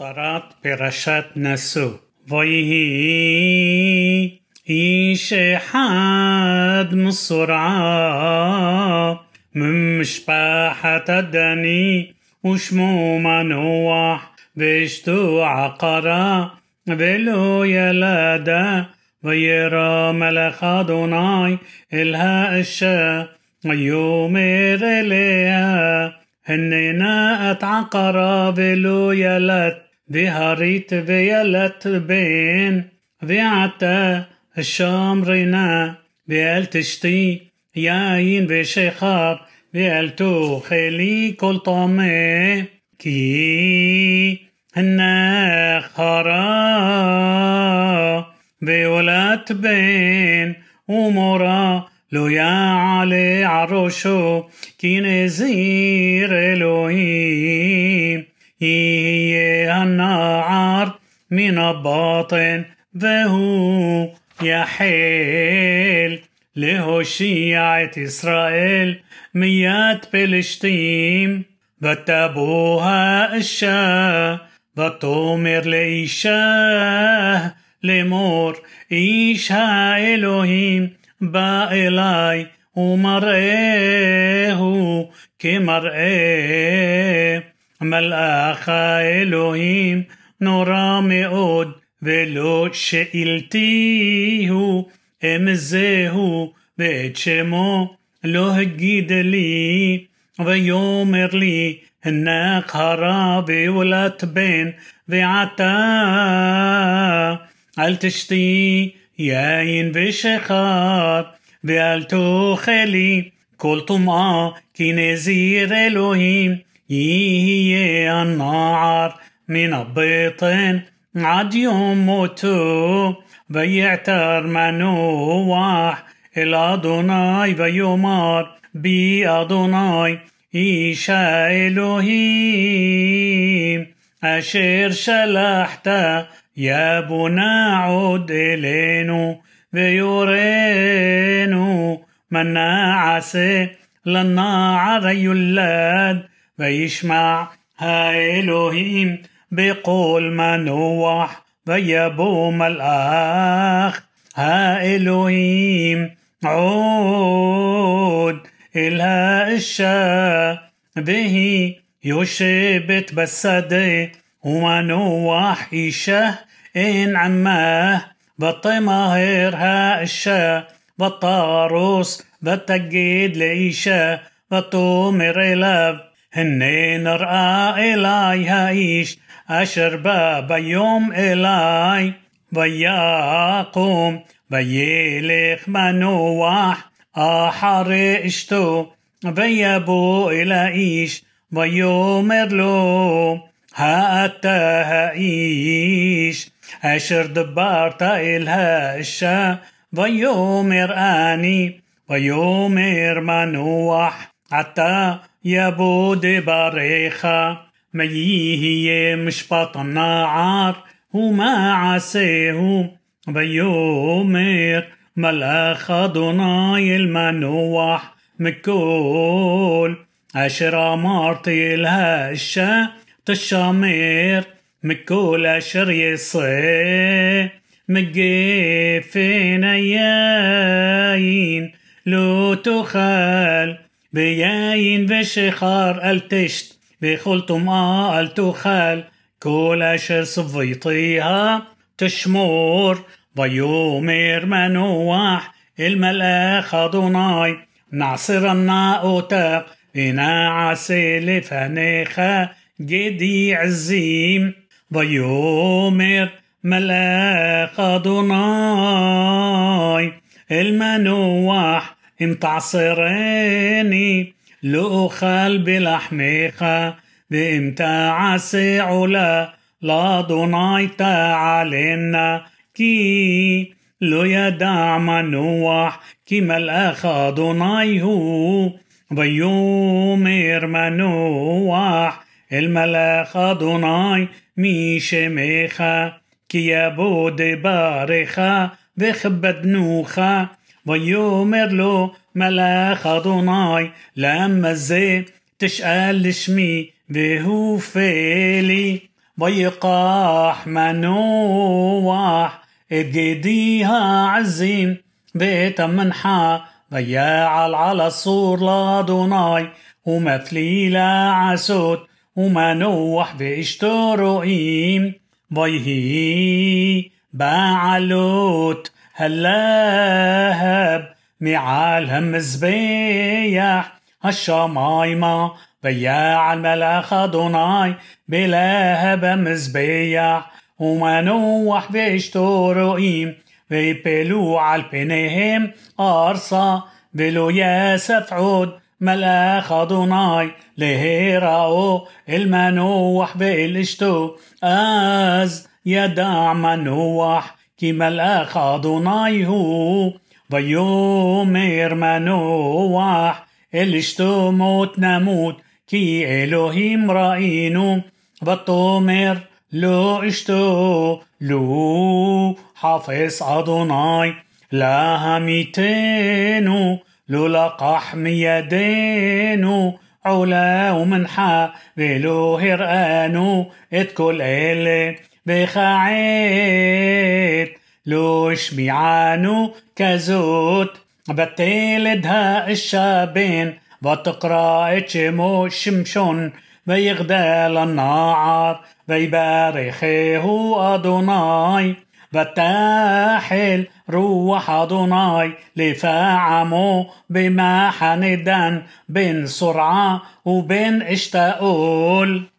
הפטרת פרשת נשוא. ויהי איש אחד מסורעה ממשפחת הדני ושמו מנוח ואשתו עקרה ולא ילדה וירא מלאך אדוני אל האישה ויאמר אליה הננה את עקרה ולא ילדת והרית וילדת בן ועתה השמרי נא ואל תשתי יין ושכר ואל תאכלי כל טמא כי הנך הרה וילדת בן ומורה לא יעלה על ראשו كي نزير الوهيم יהיה הנער מן הבטן והוא יחל להושיע את ישראל מיד פלשתים ותבוא האישה ותאמר לאישה לאמור איש האלוהים בא אליי ומראהו כמראה מלאך האלוהים נורא מאוד ולא שאלתיהו אם זהו ואת שמו לא הגיד לי. ויאמר לי הנך הרע ויולדת בן ועתה אל תשתי יין ושכר ואל תאכלי כל טומאה כי נזיר אלוהים يهي النار من البطن عد يموتوا بيعتر منوح إلى أدوناي بي أدوناي إيشا إلهيم. أشير شلحتا يا بنا عد إلينو ويورينا من عسى لنا عري اللاد וישמע האלוהים בקול מנוח ויבוא מלאך האלוהים עוד אל האישה והיא יושבת בשדה ומנוח אישה אין עמה ותמהר האישה ותרוס ותגיד לאישה ותאמר אליו הנה נראה אלי האיש אשר בא ביום אלי ויקום וילך מנוח אחרי אשתו ויבוא אל האיש ויאמר לו האתה האיש אשר דברת אל האישה ויאמר אני ויאמר מנוח עתה יבוא דבריך מה יהיה משפט הנער ומעשהו ויאמר מלאך אדוני אל מנוח מכל אשר אמרתי אל האישה תשמר מכל אשר יעשה מגפן היין לא תאכל ביין ושיכר אל תשת, וכל טומאה אל תאכל, כל אשר סביתיה תשמור. ויאמר מנוח אל מלאך אדוני, נעשרנה אותה, ונעשה לפניך גדי עזים. ויאמר מלאך אדוני אל מנוח انت عصريني لأخل بلحميخة بإمتى عسي علا لا ضنيت علينا. كي لو يدع منوح كما الأخ ضنيه بيومر منوح الملاخ ضناي ميشميخة كي يبود بارخا بخبد نوخا ويومر له ملاخ أدوناي لما زي تشقال لشمي بهو فيلي ويقاح منوح اتجديها عزيم بيت منحى ضياع على الصور لادوناي ومثلي ومثليلة عسود ومنوح بإشتروئيم ويهي باع لوت הלהב מעל המזבח. השמימה ויעל מלאך אדוני בלהב המזבח ומנוח ואשתו רואים ויפלו על פניהם ארצה ולא יסף עוד מלאך אדוני להראה אל מנוח ואל אשתו אז ידע מנוח כי מלאך אדוני הוא ויאמר מנוח אל אשתו מות נמות כי אלהים ראינו ותאמר לו אשתו לו חפץ אדוני להמיתנו לא לקח מידנו עולה ומנחה ולא הראנו את כל אלה וכעת לא השמיענו כזאת. ותלד האשה בן. ותקרא את שמו שמשון ויגדל הנער ויברכהו אדוני. ותחל רוח אדוני. לפעמו במחנה דן بين سرعة وبين اشتاقول